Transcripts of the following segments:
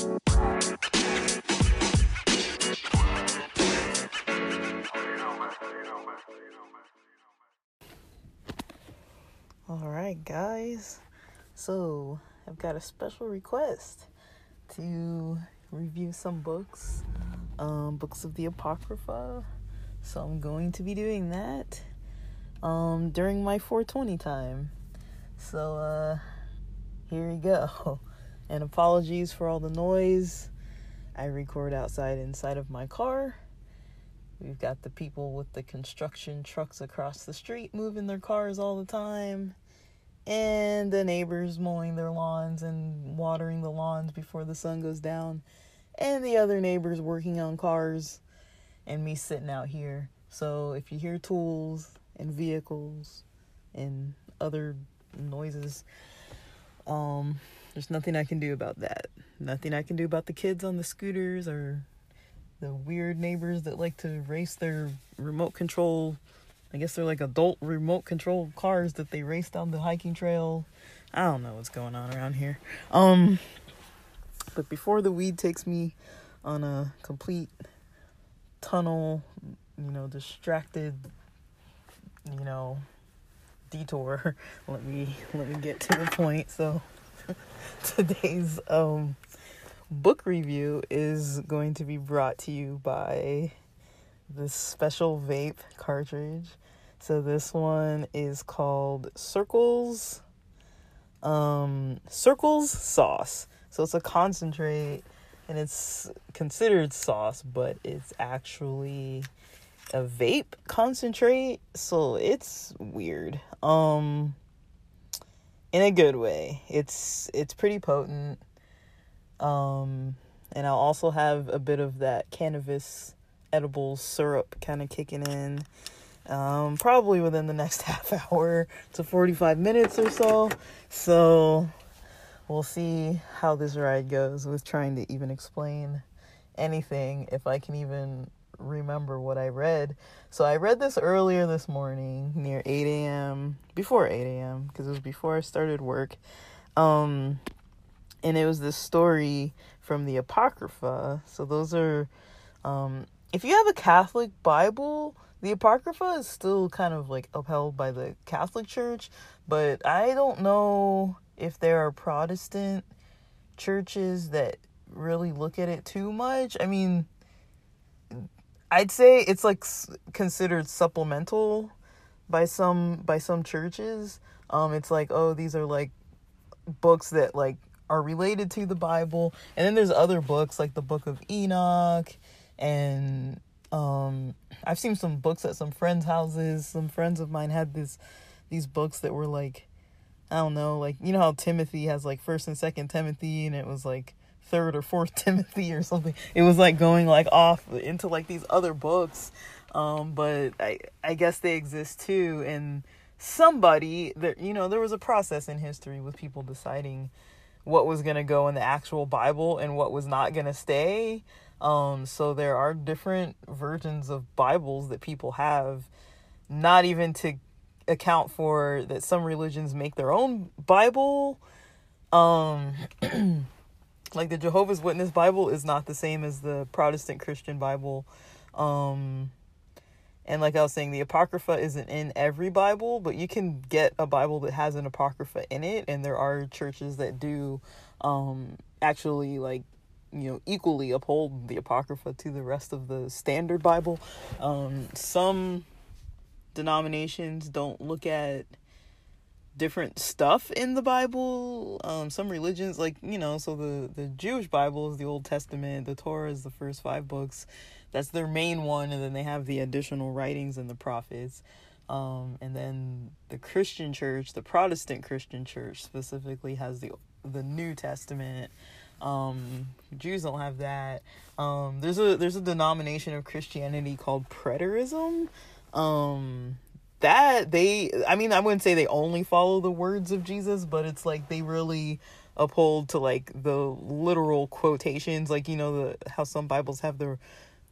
All right, guys. So, I've got a special request to review some books, um, books of the Apocrypha. So, I'm going to be doing that um, during my 420 time. So, uh, here we go. And apologies for all the noise. I record outside inside of my car. We've got the people with the construction trucks across the street moving their cars all the time. And the neighbors mowing their lawns and watering the lawns before the sun goes down. And the other neighbors working on cars. And me sitting out here. So if you hear tools and vehicles and other noises, um, there's nothing I can do about that. Nothing I can do about the kids on the scooters or the weird neighbors that like to race their remote control. I guess they're like adult remote control cars that they race down the hiking trail. I don't know what's going on around here. Um, but before the weed takes me on a complete tunnel, you know, distracted, you know, detour, let me let me get to the point. So today's um book review is going to be brought to you by this special vape cartridge. So this one is called Circles um Circles sauce. So it's a concentrate and it's considered sauce, but it's actually a vape concentrate. So it's weird. Um in a good way. It's it's pretty potent. Um and I'll also have a bit of that cannabis edible syrup kind of kicking in. Um, probably within the next half hour to 45 minutes or so. So we'll see how this ride goes with trying to even explain anything if I can even remember what I read. So I read this earlier this morning near 8 a.m. before 8 a.m. because it was before I started work. Um, and it was this story from the Apocrypha. So those are, um, if you have a Catholic Bible, the Apocrypha is still kind of like upheld by the Catholic Church, but I don't know if there are Protestant churches that really look at it too much. I mean, I'd say it's like considered supplemental by some by some churches. Um, it's like oh these are like books that like are related to the Bible, and then there's other books like the Book of Enoch, and um, I've seen some books at some friends' houses. Some friends of mine had this these books that were like I don't know, like you know how Timothy has like First and Second Timothy, and it was like third or fourth Timothy or something. It was like going like off into like these other books. Um, but I I guess they exist too and somebody that you know there was a process in history with people deciding what was going to go in the actual Bible and what was not going to stay. Um, so there are different versions of Bibles that people have, not even to account for that some religions make their own Bible. Um, like the Jehovah's Witness Bible is not the same as the Protestant Christian Bible. Um, and like I was saying, the Apocrypha isn't in every Bible, but you can get a Bible that has an Apocrypha in it. And there are churches that do um, actually, like, you know, equally uphold the Apocrypha to the rest of the standard Bible. Um, some denominations don't look at different stuff in the Bible. Um, some religions, like you know, so the the Jewish Bible is the Old Testament. The Torah is the first five books. That's their main one, and then they have the additional writings and the prophets. Um, and then the Christian Church, the Protestant Christian Church specifically, has the the New Testament. Um, Jews don't have that. Um, there's a there's a denomination of Christianity called Preterism. Um, that they i mean i wouldn't say they only follow the words of jesus but it's like they really uphold to like the literal quotations like you know the how some bibles have the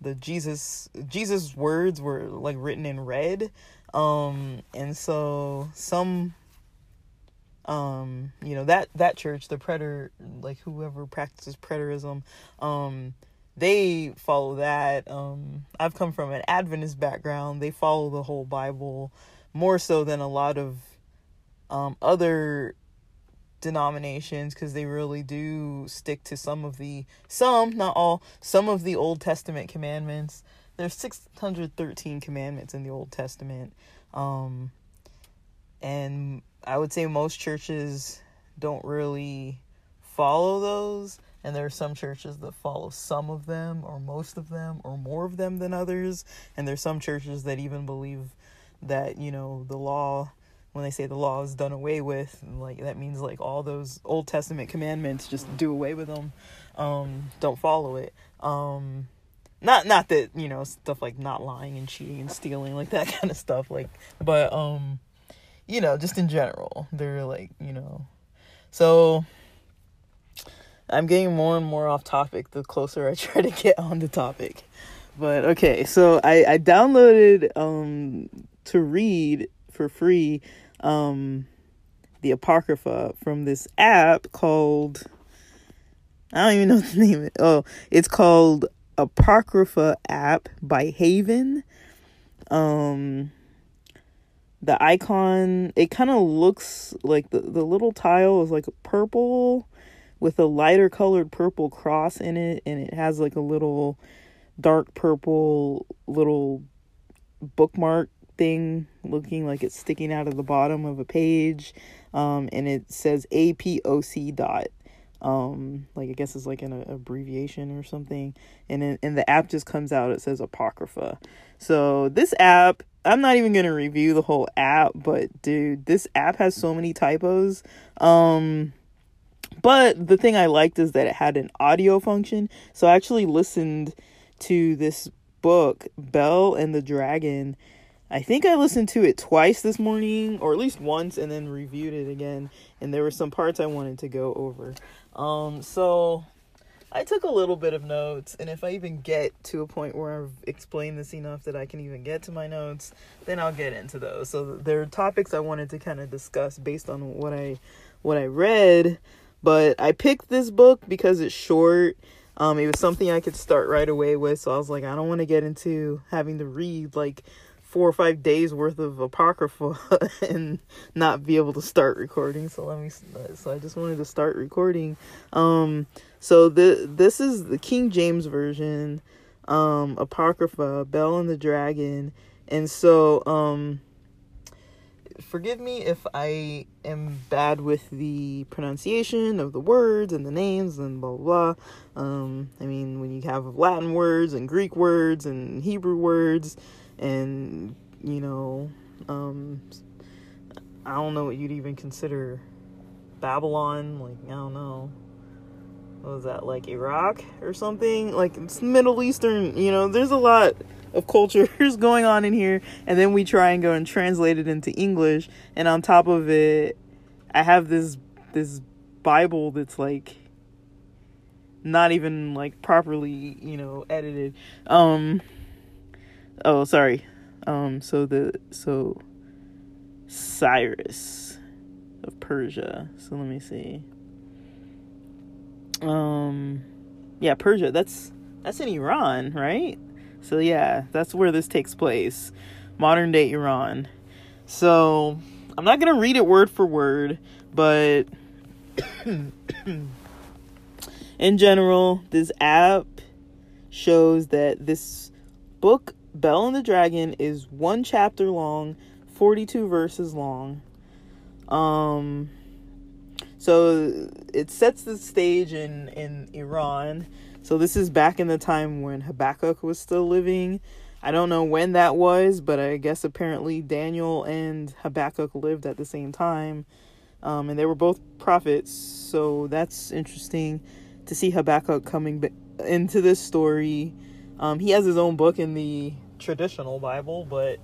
the jesus jesus words were like written in red. Um and so some um you know that that church the preter like whoever practices preterism um they follow that um i've come from an adventist background they follow the whole bible more so than a lot of um other denominations because they really do stick to some of the some not all some of the old testament commandments. There's 613 commandments in the old testament um and I would say most churches don't really follow those and there are some churches that follow some of them or most of them or more of them than others and there's some churches that even believe that you know the law when they say the law is done away with like that means like all those old testament commandments just do away with them um don't follow it um not not that you know stuff like not lying and cheating and stealing like that kind of stuff like but um you know, just in general. They're like, you know. So I'm getting more and more off topic the closer I try to get on the topic. But okay, so I, I downloaded um to read for free um the Apocrypha from this app called I don't even know the name. Oh, it's called Apocrypha app by Haven. Um the icon it kind of looks like the, the little tile is like purple with a lighter colored purple cross in it and it has like a little dark purple little bookmark thing looking like it's sticking out of the bottom of a page um, and it says apoc dot um like i guess it's like an abbreviation or something and then and the app just comes out it says apocrypha so this app I'm not even gonna review the whole app, but dude, this app has so many typos. Um, but the thing I liked is that it had an audio function, so I actually listened to this book, Bel and the Dragon. I think I listened to it twice this morning, or at least once, and then reviewed it again. And there were some parts I wanted to go over. Um, so I took a little bit of notes, and if I even get to a point where I've explained this enough that I can even get to my notes, then I'll get into those. So there are topics I wanted to kind of discuss based on what I what I read, but I picked this book because it's short. Um, it was something I could start right away with, so I was like, I don't want to get into having to read like four or five days worth of apocrypha and not be able to start recording so let me so i just wanted to start recording um so the this is the king james version um apocrypha Bel and the dragon and so um forgive me if i am bad with the pronunciation of the words and the names and blah blah, blah. um i mean when you have latin words and greek words and hebrew words and you know um i don't know what you'd even consider babylon like i don't know what was that like iraq or something like it's middle eastern you know there's a lot of cultures going on in here and then we try and go and translate it into english and on top of it i have this this bible that's like not even like properly you know edited. Um oh sorry. Um so the so cyrus of persia. So let me see. Um yeah persia. That's that's in iran right so yeah that's where this takes place modern day iran so i'm not gonna read it word for word but in general this app shows that this book Bel and the Dragon is one chapter long, 42 verses long. Um so it sets the stage in in Iran. So this is back in the time when Habakkuk was still living. I don't know when that was, but I guess apparently Daniel and Habakkuk lived at the same time. Um, and they were both prophets, so that's interesting to see Habakkuk coming into this story. Um, he has his own book in the traditional Bible, but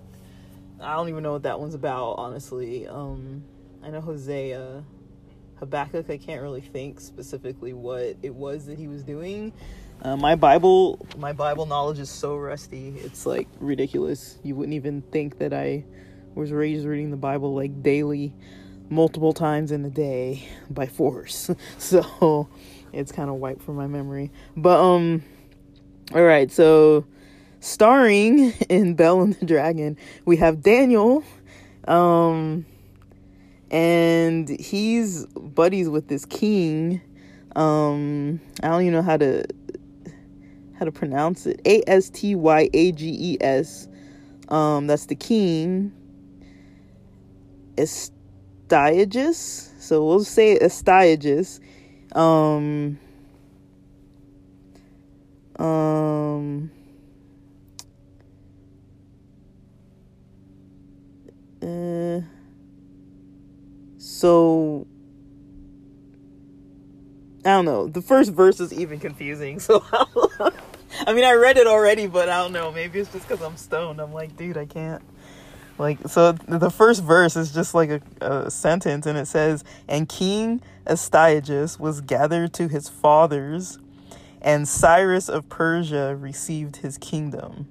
I don't even know what that one's about, honestly. Um, I know Hosea, Habakkuk, I can't really think specifically what it was that he was doing. Uh, my Bible, my Bible knowledge is so rusty. It's like ridiculous. You wouldn't even think that I was raised reading the Bible like daily. multiple times in a day by force. So it's kind of wiped from my memory. But um all right, so starring in Bel and the Dragon, we have Daniel um and he's buddies with this king. Um I don't even know how to how to pronounce it. A S T Y A G E S. Um that's the king. Astyages. So we'll say Astyages. Um um uh, so I don't know. The first verse is even confusing. So I mean, I read it already, but I don't know. Maybe it's just because I'm stoned. I'm like, dude, I can't. Like, so the first verse is just like a, a sentence, and it says, And King Astyages was gathered to his fathers, and Cyrus of Persia received his kingdom.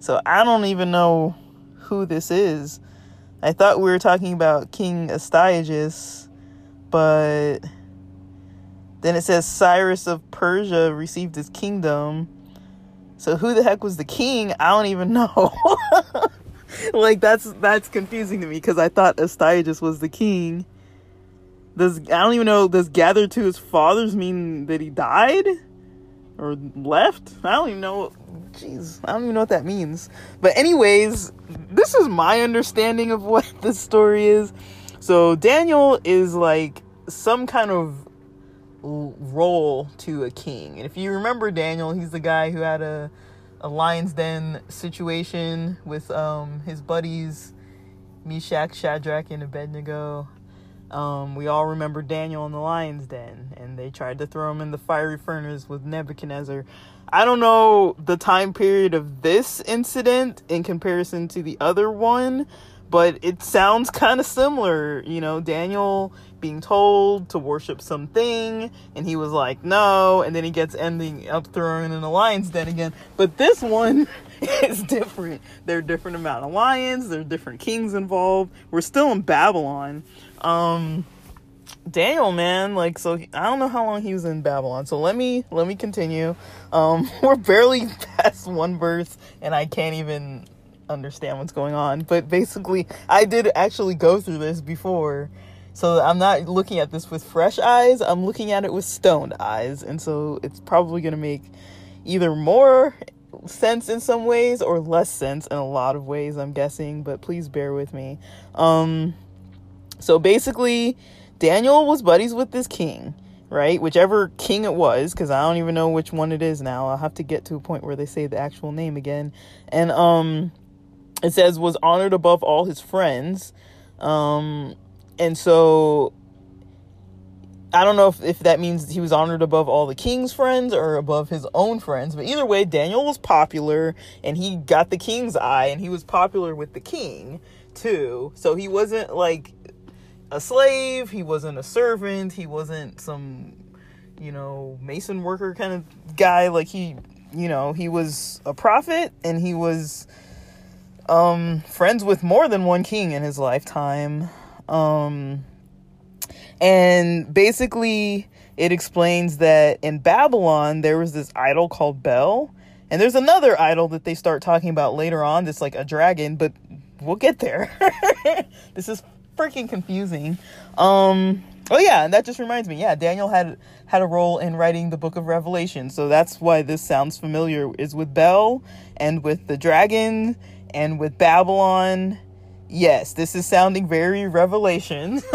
So I don't even know who this is. I thought we were talking about King Astyages, but then it says Cyrus of Persia received his kingdom. So who the heck was the king? I don't even know. like that's that's confusing to me because I thought Astyages was the king. Does I don't even know. Does gathered to his fathers mean that he died or left? I don't even know. Jeez, I don't even know what that means. But anyways, this is my understanding of what this story is. So Daniel is like some kind of role to a king. And if you remember Daniel, he's the guy who had a a lion's den situation with um his buddies Meshach, Shadrach, and Abednego. Um, we all remember Daniel in the lion's den, and they tried to throw him in the fiery furnace with Nebuchadnezzar. I don't know the time period of this incident in comparison to the other one, but it sounds kind of similar. You know, Daniel being told to worship something, and he was like, no, and then he gets ending up thrown in the lion's den again. But this one is different. There are different amount of lions, there are different kings involved. We're still in Babylon. Um, Daniel, man, like so I don't know how long he was in Babylon. So let me let me continue. Um, we're barely past one verse, and I can't even understand what's going on. But basically, I did actually go through this before. So I'm not looking at this with fresh eyes, I'm looking at it with stoned eyes. And so it's probably going to make either more sense in some ways or less sense in a lot of ways, I'm guessing, but please bear with me. Um so basically, Daniel was buddies with this king, right? Whichever king it was, because I don't even know which one it is now. I'll have to get to a point where they say the actual name again. And um it says was honored above all his friends um and so I don't know if, if that means he was honored above all the king's friends or above his own friends, but either way, Daniel was popular and he got the king's eye and he was popular with the king too. So he wasn't like a slave, he wasn't a servant, he wasn't some, you know, mason worker kind of guy. Like he, you know, he was a prophet and he was um, friends with more than one king in his lifetime. Um, and basically, it explains that in Babylon, there was this idol called Bel. And there's another idol that they start talking about later on that's like a dragon, but we'll get there. this is freaking confusing. Um, oh yeah, and that just reminds me. Yeah, Daniel had had a role in writing the book of Revelation. So that's why this sounds familiar is with Bel and with the dragon and with Babylon. Yes, this is sounding very Revelation.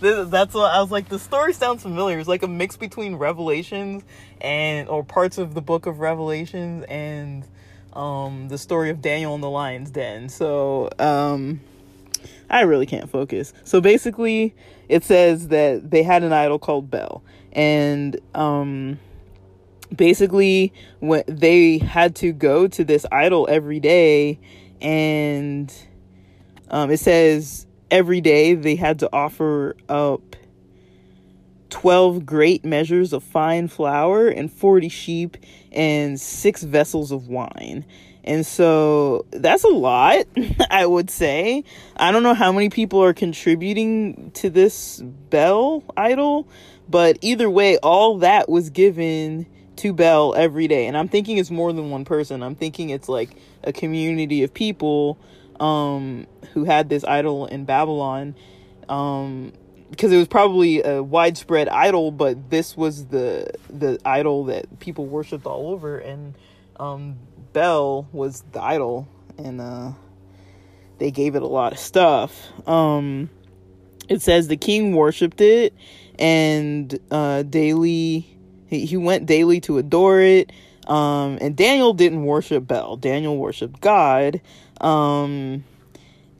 that's what I was like. The story sounds familiar. It's like a mix between Revelations and or parts of the book of Revelations and um, the story of Daniel in the lion's den. So um, I really can't focus. So basically, it says that they had an idol called Bel, and um, basically when they had to go to this idol every day and um, it says every day they had to offer up 12 great measures of fine flour and 40 sheep and six vessels of wine. And so that's a lot, I would say. I don't know how many people are contributing to this Bel idol, but either way, all that was given to Bel every day. And I'm thinking it's more than one person. I'm thinking it's like a community of people um, who had this idol in Babylon. Um, because it was probably a widespread idol, but this was the the idol that people worshipped all over, and um, Bel was the idol, and uh, they gave it a lot of stuff. Um, it says the king worshipped it, and uh, daily he, he went daily to adore it. Um, and Daniel didn't worship Bel. Daniel worshiped God. Um,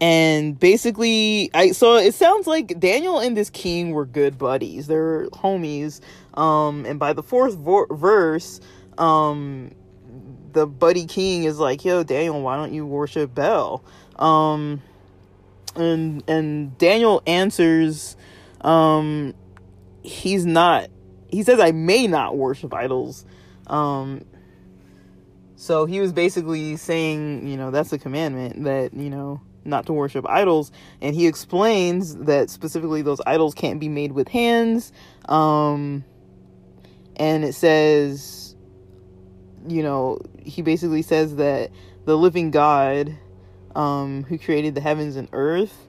and basically, I so it sounds like Daniel and this king were good buddies. They're homies. Um, and by the fourth vo- verse, um, the buddy king is like, "Yo, Daniel, why don't you worship Bel?" Um, and and Daniel answers, um, he's not he says I may not worship idols. Um, so he was basically saying, you know, that's a commandment that, you know, not to worship idols. And he explains that specifically those idols can't be made with hands. Um, and it says, you know, he basically says that the living God um, who created the heavens and earth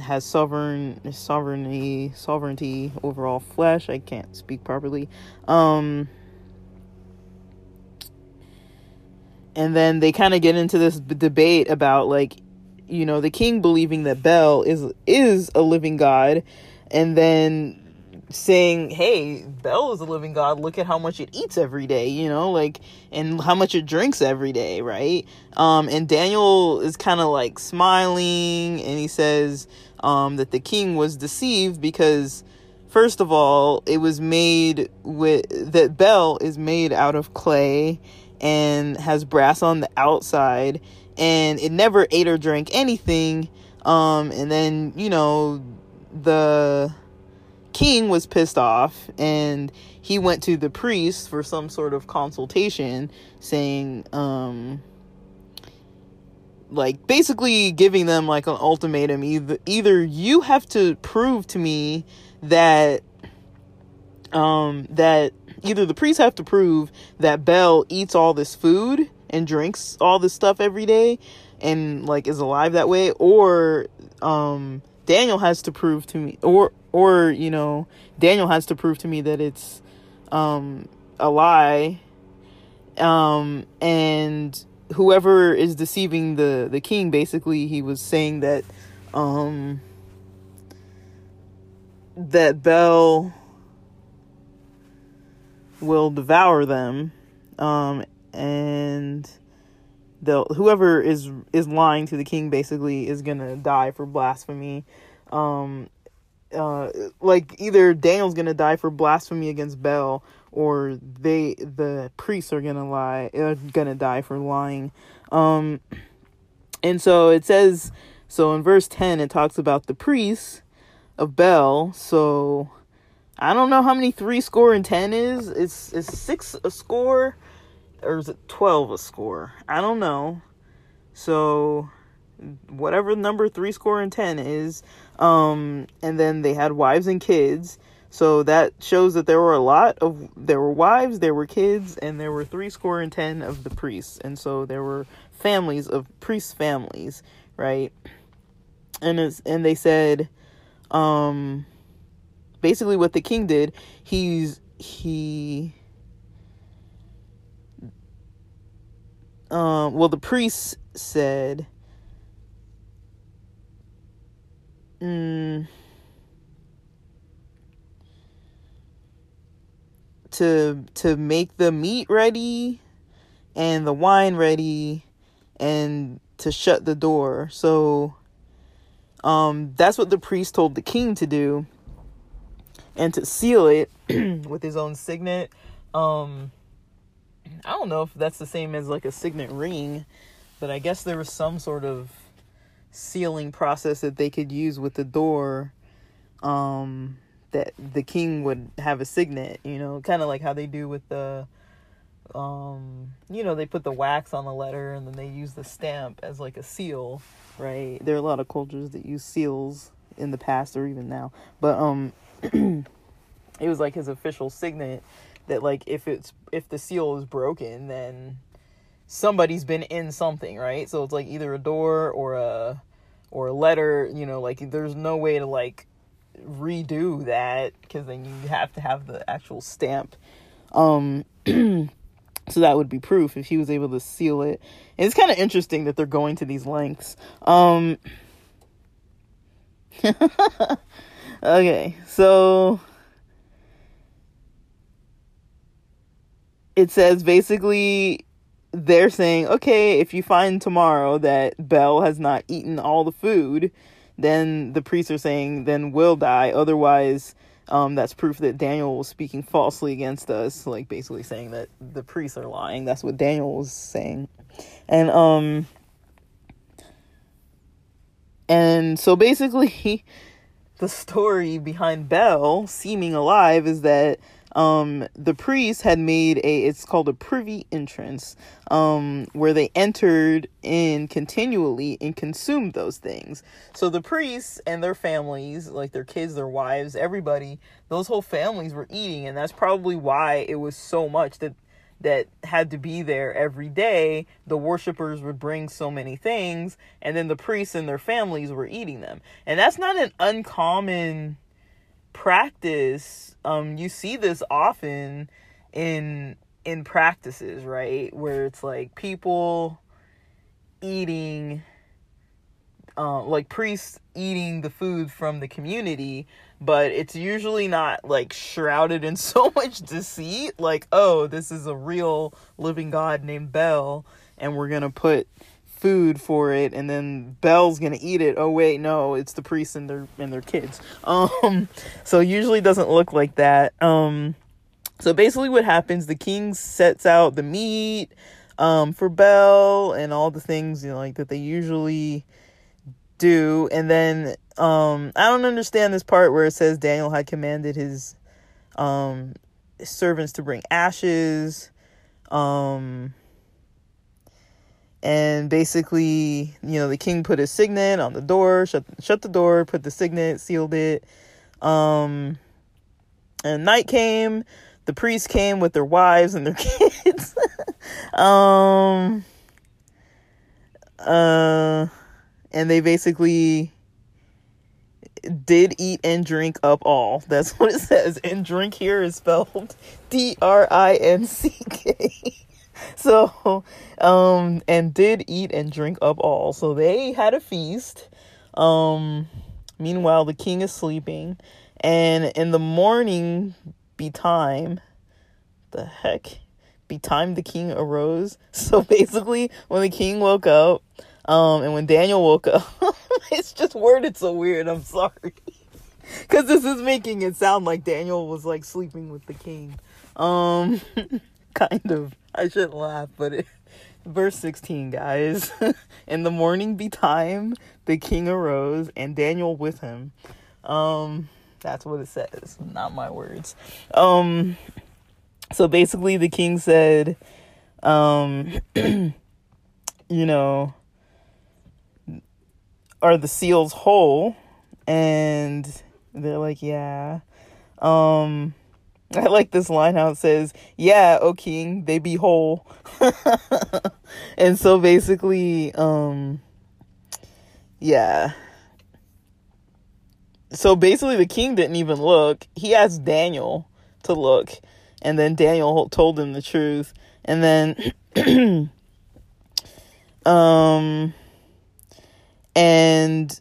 has sovereign sovereignty sovereignty over all flesh. I can't speak properly. Um and then they kind of get into this b- debate about like you know the king believing that Bel is is a living god and then saying, "Hey, Bel is a living god. Look at how much it eats every day, you know, like and how much it drinks every day, right?" Um and Daniel is kind of like smiling and he says um that the king was deceived because first of all, it was made with that Bel is made out of clay and has brass on the outside and it never ate or drank anything um and then, you know, the king was pissed off and he went to the priest for some sort of consultation saying um like basically giving them like an ultimatum. Either either you have to prove to me that um that either the priests have to prove that Bel eats all this food and drinks all this stuff every day and like is alive that way or um Daniel has to prove to me or or you know Daniel has to prove to me that it's um a lie. Um and whoever is deceiving the the king basically he was saying that um that Bel will devour them. Um and they'll whoever is is lying to the king basically is gonna die for blasphemy. Um uh like either daniel's gonna die for blasphemy against Bel or they the priests are gonna lie are gonna die for lying. Um and so it says so in verse 10 it talks about the priests of Bel so i don't know how many three score and ten is. It's it's six a score or is it 12 a score? I don't know. So whatever number 3 score and 10 is um and then they had wives and kids. So that shows that there were a lot of there were wives, there were kids, and there were 3 score and 10 of the priests. And so there were families of priests families, right? And it's, and they said um basically what the king did, he's he um, well, the priest said, mm, to to make the meat ready and the wine ready and to shut the door. So um, that's what the priest told the king to do and to seal it with his own signet. Um, I don't know if that's the same as like a signet ring, but I guess there was some sort of sealing process that they could use with the door um, that the king would have a signet, you know, kind of like how they do with the um you know they put the wax on the letter and then they use the stamp as like a seal right? There are a lot of cultures that use seals in the past or even now but um it was like his official signet that like if it's if the seal is broken then somebody's been in something right so it's like either a door or a or a letter you know like there's no way to like redo that because then you have to have the actual stamp um So that would be proof if he was able to seal it. And it's kind of interesting that they're going to these lengths. Um Okay, so it says basically they're saying, okay, if you find tomorrow that Bel has not eaten all the food, then the priests are saying, then we'll die. Otherwise, um, that's proof that Daniel was speaking falsely against us, like basically saying that the priests are lying. That's what Daniel was saying. And um and so basically the story behind Bel seeming alive is that um, the priest had made a it's called a privy entrance um, where they entered in continually and consumed those things. So the priests and their families like their kids their wives everybody those whole families were eating. And that's probably why it was so much that that had to be there every day. The worshippers would bring so many things and then the priests and their families were eating them. And that's not an uncommon practice um you see this often in in practices right? Where it's like people eating uh, like priests eating the food from the community but it's usually not like shrouded in so much deceit like oh this is a real living god named bel and we're gonna put food for it and then Bel's gonna eat it. Oh wait, no, it's the priests and their and their kids. Um so usually doesn't look like that. Um so basically what happens, the king sets out the meat um for Bel and all the things you know like that they usually do and then um I don't understand this part where it says Daniel had commanded his um servants to bring ashes um and basically, you know, the king put his signet on the door, shut shut the door, put the signet, sealed it. Um, and night came. The priests came with their wives and their kids. um, uh, and they basically did eat and drink up all. That's what it says. And drink here is spelled D R I N C K. so um and did eat and drink up all. So they had a feast. Um meanwhile the king is sleeping. And in the morning betime the heck betime the king arose. So basically when the king woke up um and when daniel woke up it's just worded so weird i'm sorry. Because this is making it sound like daniel was like sleeping with the king. Um kind of I shouldn't laugh, but it, verse 16, guys. In the morning betime, the king arose, and Daniel with him. Um, that's what it says, not my words. Um, so basically, the king said, um, you know, are the seals whole? And they're like, yeah. Um, I like this line how it says, Yeah, O king, they be whole. and so basically, um yeah. So basically the king didn't even look. He asked Daniel to look, and then Daniel told him the truth. And then um and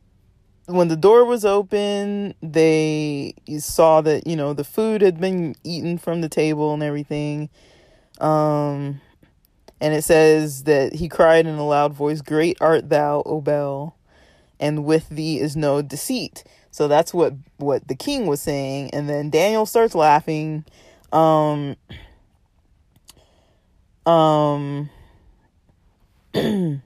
when the door was open, they saw that, you know, the food had been eaten from the table and everything. Um, and it says that he cried in a loud voice, Great art thou, O Bel, and with thee is no deceit. So that's what, what the king was saying. And then Daniel starts laughing. Um, um,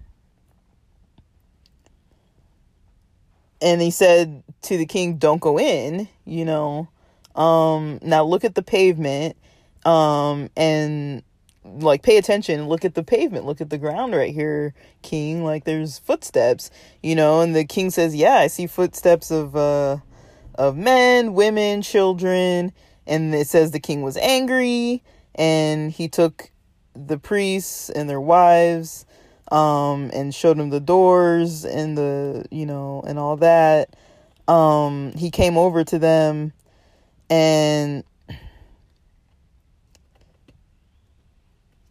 and he said to the king, "Don't go in," you know. Um, now look at the pavement, um, and like pay attention. Look at the pavement. Look at the ground right here king. Like there's footsteps you know and the king says yeah i see footsteps of uh of men women children and it says the king was angry and he took the priests and their wives um and showed them the doors and the you know and all that. Um he came over to them and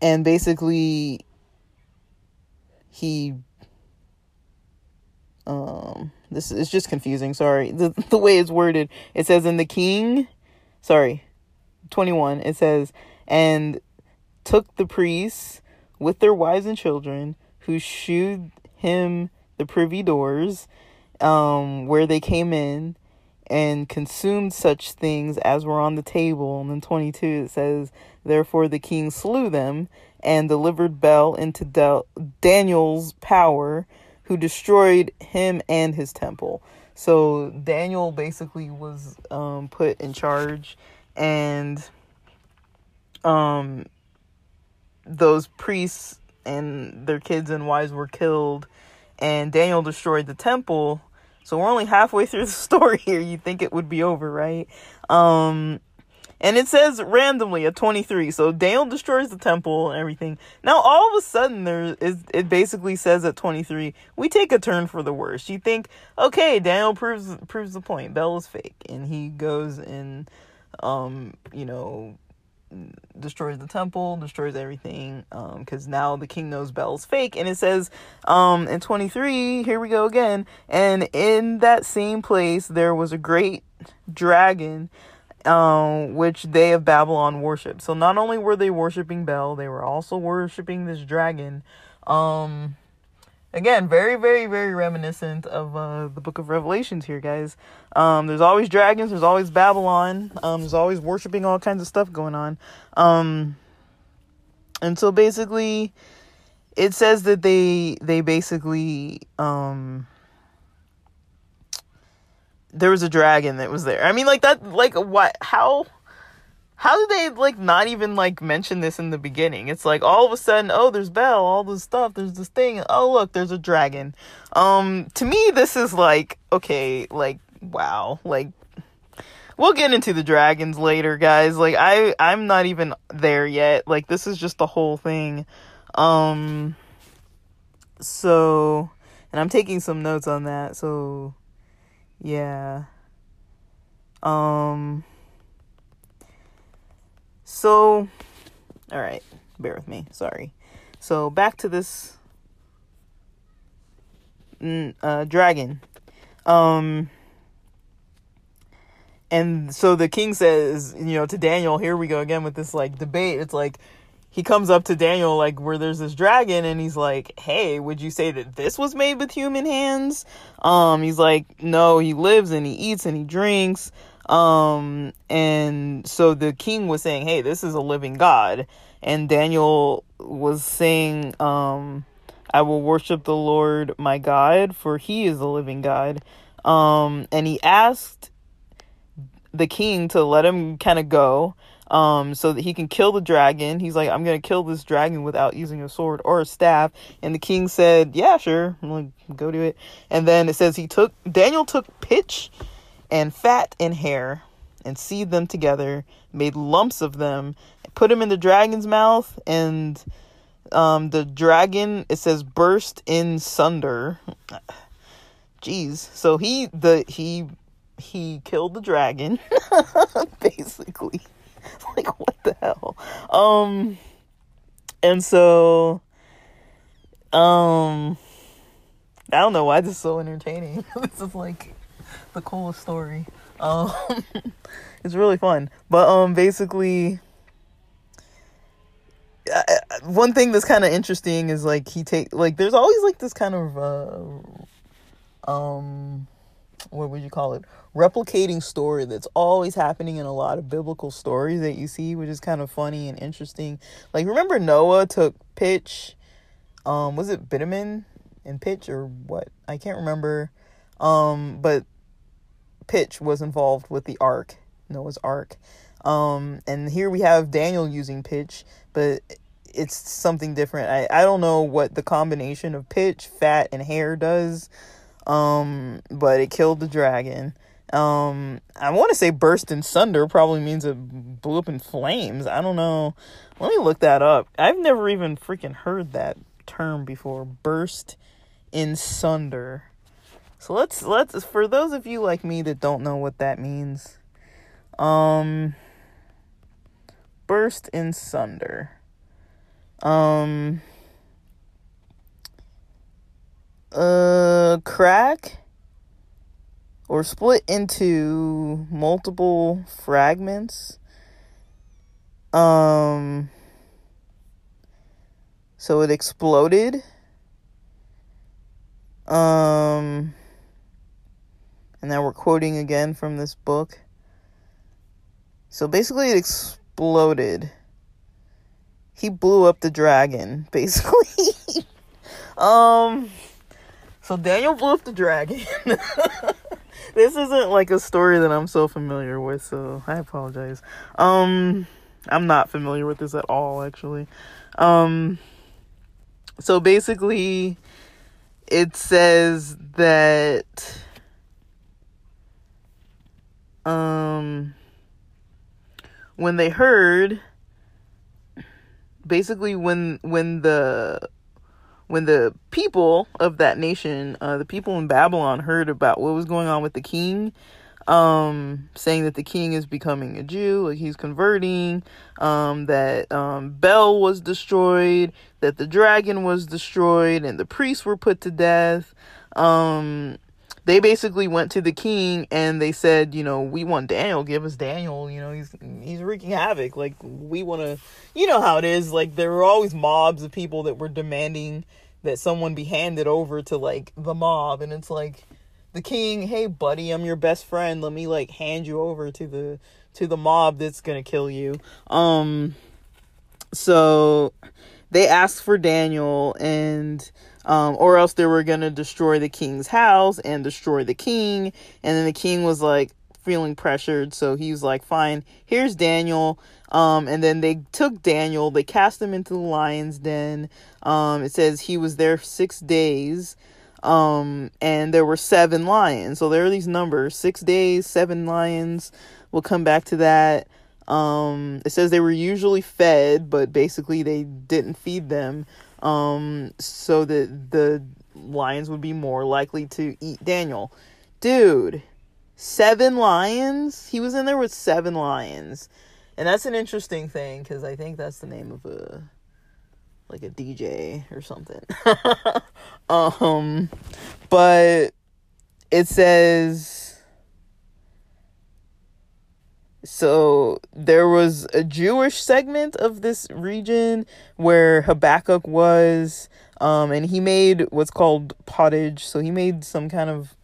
and basically he um this is just confusing sorry. The the way it's worded it says in the king sorry 21 it says and took the priests with their wives and children who shewed him the privy doors um where they came in and consumed such things as were on the table. And then 22 it says, Therefore the king slew them and delivered Bel into Del- Daniel's power, who destroyed him and his temple. So Daniel basically was um, put in charge, and um, those priests and their kids and wives were killed, and Daniel destroyed the temple so we're only halfway through the story here. You think it would be over, right? Um, and it says randomly at 23. So Daniel destroys the temple and everything. Now all of a sudden there is it basically says at 23, we take a turn for the worse. You think, okay, Daniel proves proves the point. Bel is fake and he goes and um, you know, destroys the temple, destroys everything, because um, now the king knows Bel's fake. And it says um, in 23, here we go again. And in that same place, there was a great dragon, um, which they of Babylon worship. So not only were they worshiping Bel, they were also worshiping this dragon. Um, again very very very reminiscent of uh, the book of revelations here guys. Um, there's always dragons there's always babylon um, there's always worshiping all kinds of stuff going on. Um, and so basically it says that they they basically um, there was a dragon that was there. I mean like that like what how how did they like not even like mention this in the beginning? It's like all of a sudden, oh, there's Bel, all this stuff, there's this thing. Oh, look, there's a dragon. Um, to me, this is like okay, like wow, like we'll get into the dragons later, guys. Like I, I'm not even there yet. Like this is just the whole thing. Um, so, and I'm taking some notes on that. So, yeah. Um. So, all right, bear with me. Sorry. So back to this mm, uh, dragon. Um, and so the king says, you know, to Daniel, here we go again with this like debate. It's like he comes up to Daniel like where there's this dragon and he's like, "Hey, would you say that this was made with human hands?" Um he's like, "No, he lives and he eats and he drinks." Um, and so the king was saying, Hey, this is a living God. And Daniel was saying, um, I will worship the Lord my God, for he is a living God. Um, and he asked the king to let him kind of go um, so that he can kill the dragon. He's like, I'm gonna kill this dragon without using a sword or a staff. And the king said, Yeah, sure, I'm like, go do it. And then it says he took Daniel took pitch and fat and hair and seed them together, made lumps of them, put them in the dragon's mouth, and um, the dragon it says burst in sunder. Jeez. So he the he he killed the dragon basically. like what the hell? Um and so um I don't know why this is so entertaining. this is like the coolest story. Um, it's really fun. But um, basically, uh, one thing that's kind of interesting is like he take like there's always like this kind of uh, um, what would you call it? Replicating story that's always happening in a lot of biblical stories that you see, which is kind of funny and interesting. Like remember Noah took pitch, um, was it bitumen and pitch or what? I can't remember. Um, but pitch was involved with the ark Noah's Ark. Um, and here we have Daniel using pitch, but it's something different. I, I don't know what the combination of pitch, fat, and hair does, um, but it killed the dragon. Um, I want to say burst in sunder probably means it blew up in flames. I don't know. Let me look that up. I've never even freaking heard that term before. Burst in sunder. So let's let's for those of you like me that don't know what that means. Um burst in sunder. Um uh crack or split into multiple fragments. Um so it exploded. Um and now we're quoting again from this book. So basically it exploded. He blew up the dragon, basically. um so Daniel blew up the dragon. this isn't like a story that I'm so familiar with, so I apologize. Um I'm not familiar with this at all actually. Um so basically it says that um when they heard basically when when the when the people of that nation, uh, the people in Babylon heard about what was going on with the king, um, saying that the king is becoming a Jew, like he's converting, um, that um, Bel was destroyed, that the dragon was destroyed, and the priests were put to death. Um, they basically went to the king and they said, you know, we want Daniel, give us Daniel, you know, he's he's wreaking havoc. Like we want to, you know how it is. Like there were always mobs of people that were demanding that someone be handed over to like the mob and it's like the king, "Hey buddy, I'm your best friend. Let me like hand you over to the to the mob that's going to kill you." Um so they asked for Daniel and um, or else they were going to destroy the king's house and destroy the king. And then the king was like feeling pressured. So he was like, fine, here's Daniel. Um, and then they took Daniel, they cast him into the lion's den. Um, it says he was there six days. Um, and there were seven lions. So there are these numbers six days, seven lions. We'll come back to that. Um, it says they were usually fed, but basically they didn't feed them um, so that the lions would be more likely to eat Daniel. Dude, seven lions? He was in there with seven lions. And that's an interesting thing because I think that's the name of a like a DJ or something. um, but it says so there was a Jewish segment of this region where Habakkuk was, um, and he made what's called pottage. So he made some kind of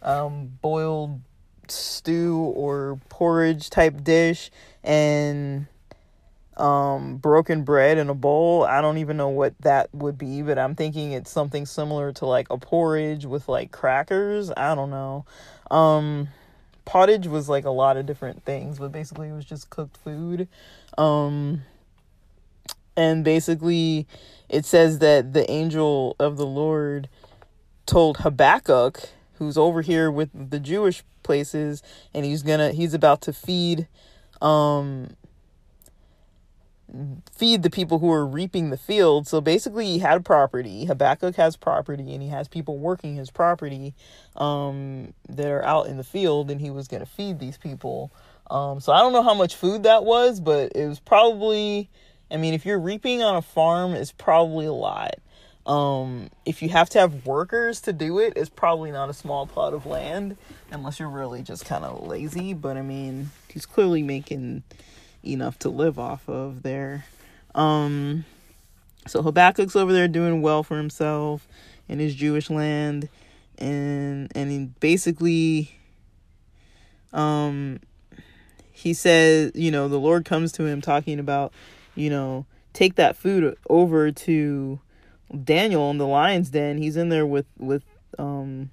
um, boiled stew or porridge type dish and um, broken bread in a bowl. I don't even know what that would be, but I'm thinking it's something similar to like a porridge with like crackers. I don't know. Um, pottage was like a lot of different things, but basically it was just cooked food. Um, and basically it says that the angel of the Lord told Habakkuk, who's over here with the Jewish places, and he's gonna he's about to feed um feed the people who are reaping the field. So basically, he had property. Habakkuk has property, and he has people working his property um, that are out in the field, and he was going to feed these people. Um, so I don't know how much food that was, but it was probably. I mean, if you're reaping on a farm, it's probably a lot. Um, if you have to have workers to do it, it's probably not a small plot of land, unless you're really just kind of lazy. But I mean, he's clearly making enough to live off of there. Um, so Habakkuk's over there doing well for himself in his Jewish land, and and he basically, um, he says, you know, the Lord comes to him talking about, you know, take that food over to Daniel in the lion's den. He's in there with with um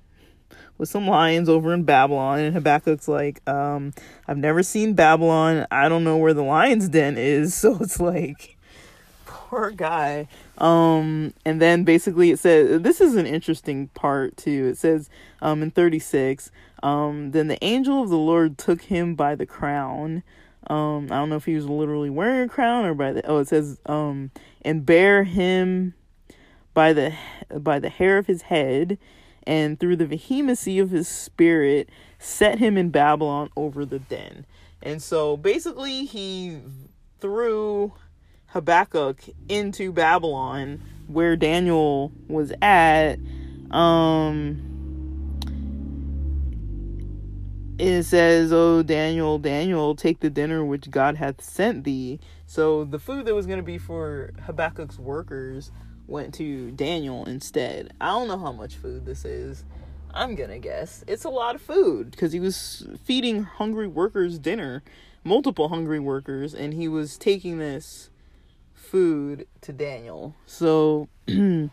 with some lions over in Babylon. And Habakkuk's like, um, I've never seen Babylon. I don't know where the lion's den is. So it's like, poor guy. Um, and then basically it says, this is an interesting part too. It says, um, in 36, um, then the angel of the Lord took him by the crown. Um, I don't know if he was literally wearing a crown or by the, oh, it says, um, and bear him by the, by the hair of his head and through the vehemency of his spirit set him in Babylon over the den. And so basically he threw Habakkuk into Babylon where Daniel was at. Um it says, Oh Daniel, Daniel, take the dinner which God hath sent thee. So the food that was gonna be for Habakkuk's workers went to Daniel instead. I don't know how much food this is. I'm gonna guess it's a lot of food because he was feeding hungry workers dinner, multiple hungry workers, and he was taking this food to Daniel. So, and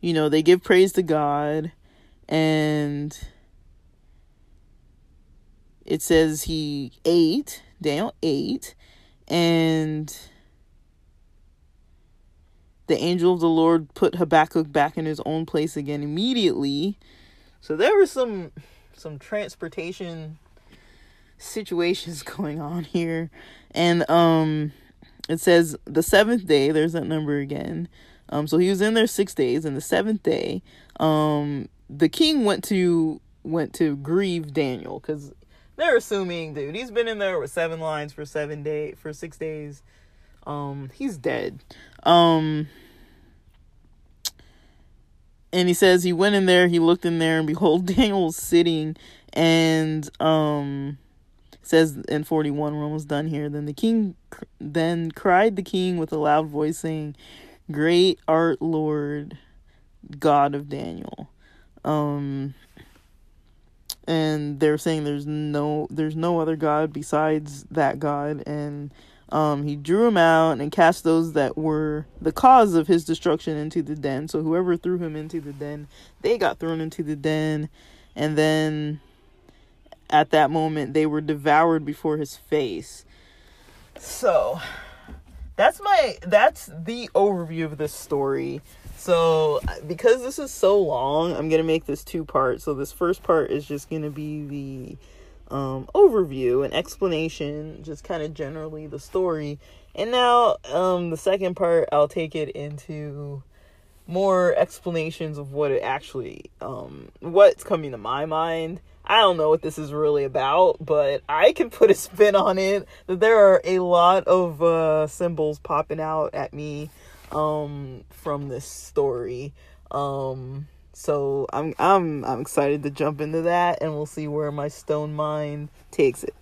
you know, they give praise to God, and it says he ate, Daniel ate, and the angel of the Lord put Habakkuk back in his own place again immediately. So there was some some transportation situations going on here. And um it says the seventh day, there's that number again. Um so he was in there six days, and the seventh day, um the king went to went to grieve Daniel because they're assuming, dude, he's been in there with seven lines for seven day for six days. Um, he's dead. Um, and he says he went in there, he looked in there, and behold, Daniel was sitting, and um, says in forty one, we're almost done here. Then the king, then cried the king with a loud voice, saying, "Great art, Lord, God of Daniel." Um, and they're saying there's no there's no other god besides that god. And um, he drew him out and cast those that were the cause of his destruction into the den. So whoever threw him into the den they got thrown into the den. And then at that moment they were devoured before his face. So that's my that's the overview of this story so, because this is so long, I'm going to make this two parts. So, this first part is just going to be the um, overview and explanation, just kind of generally the story. And now, um, the second part, I'll take it into more explanations of what it actually, um, what's coming to my mind. I don't know what this is really about, but I can put a spin on it. That there are a lot of uh, symbols popping out at me um from this story. Um so I'm I'm I'm excited to jump into that and we'll see where my stone mind takes it.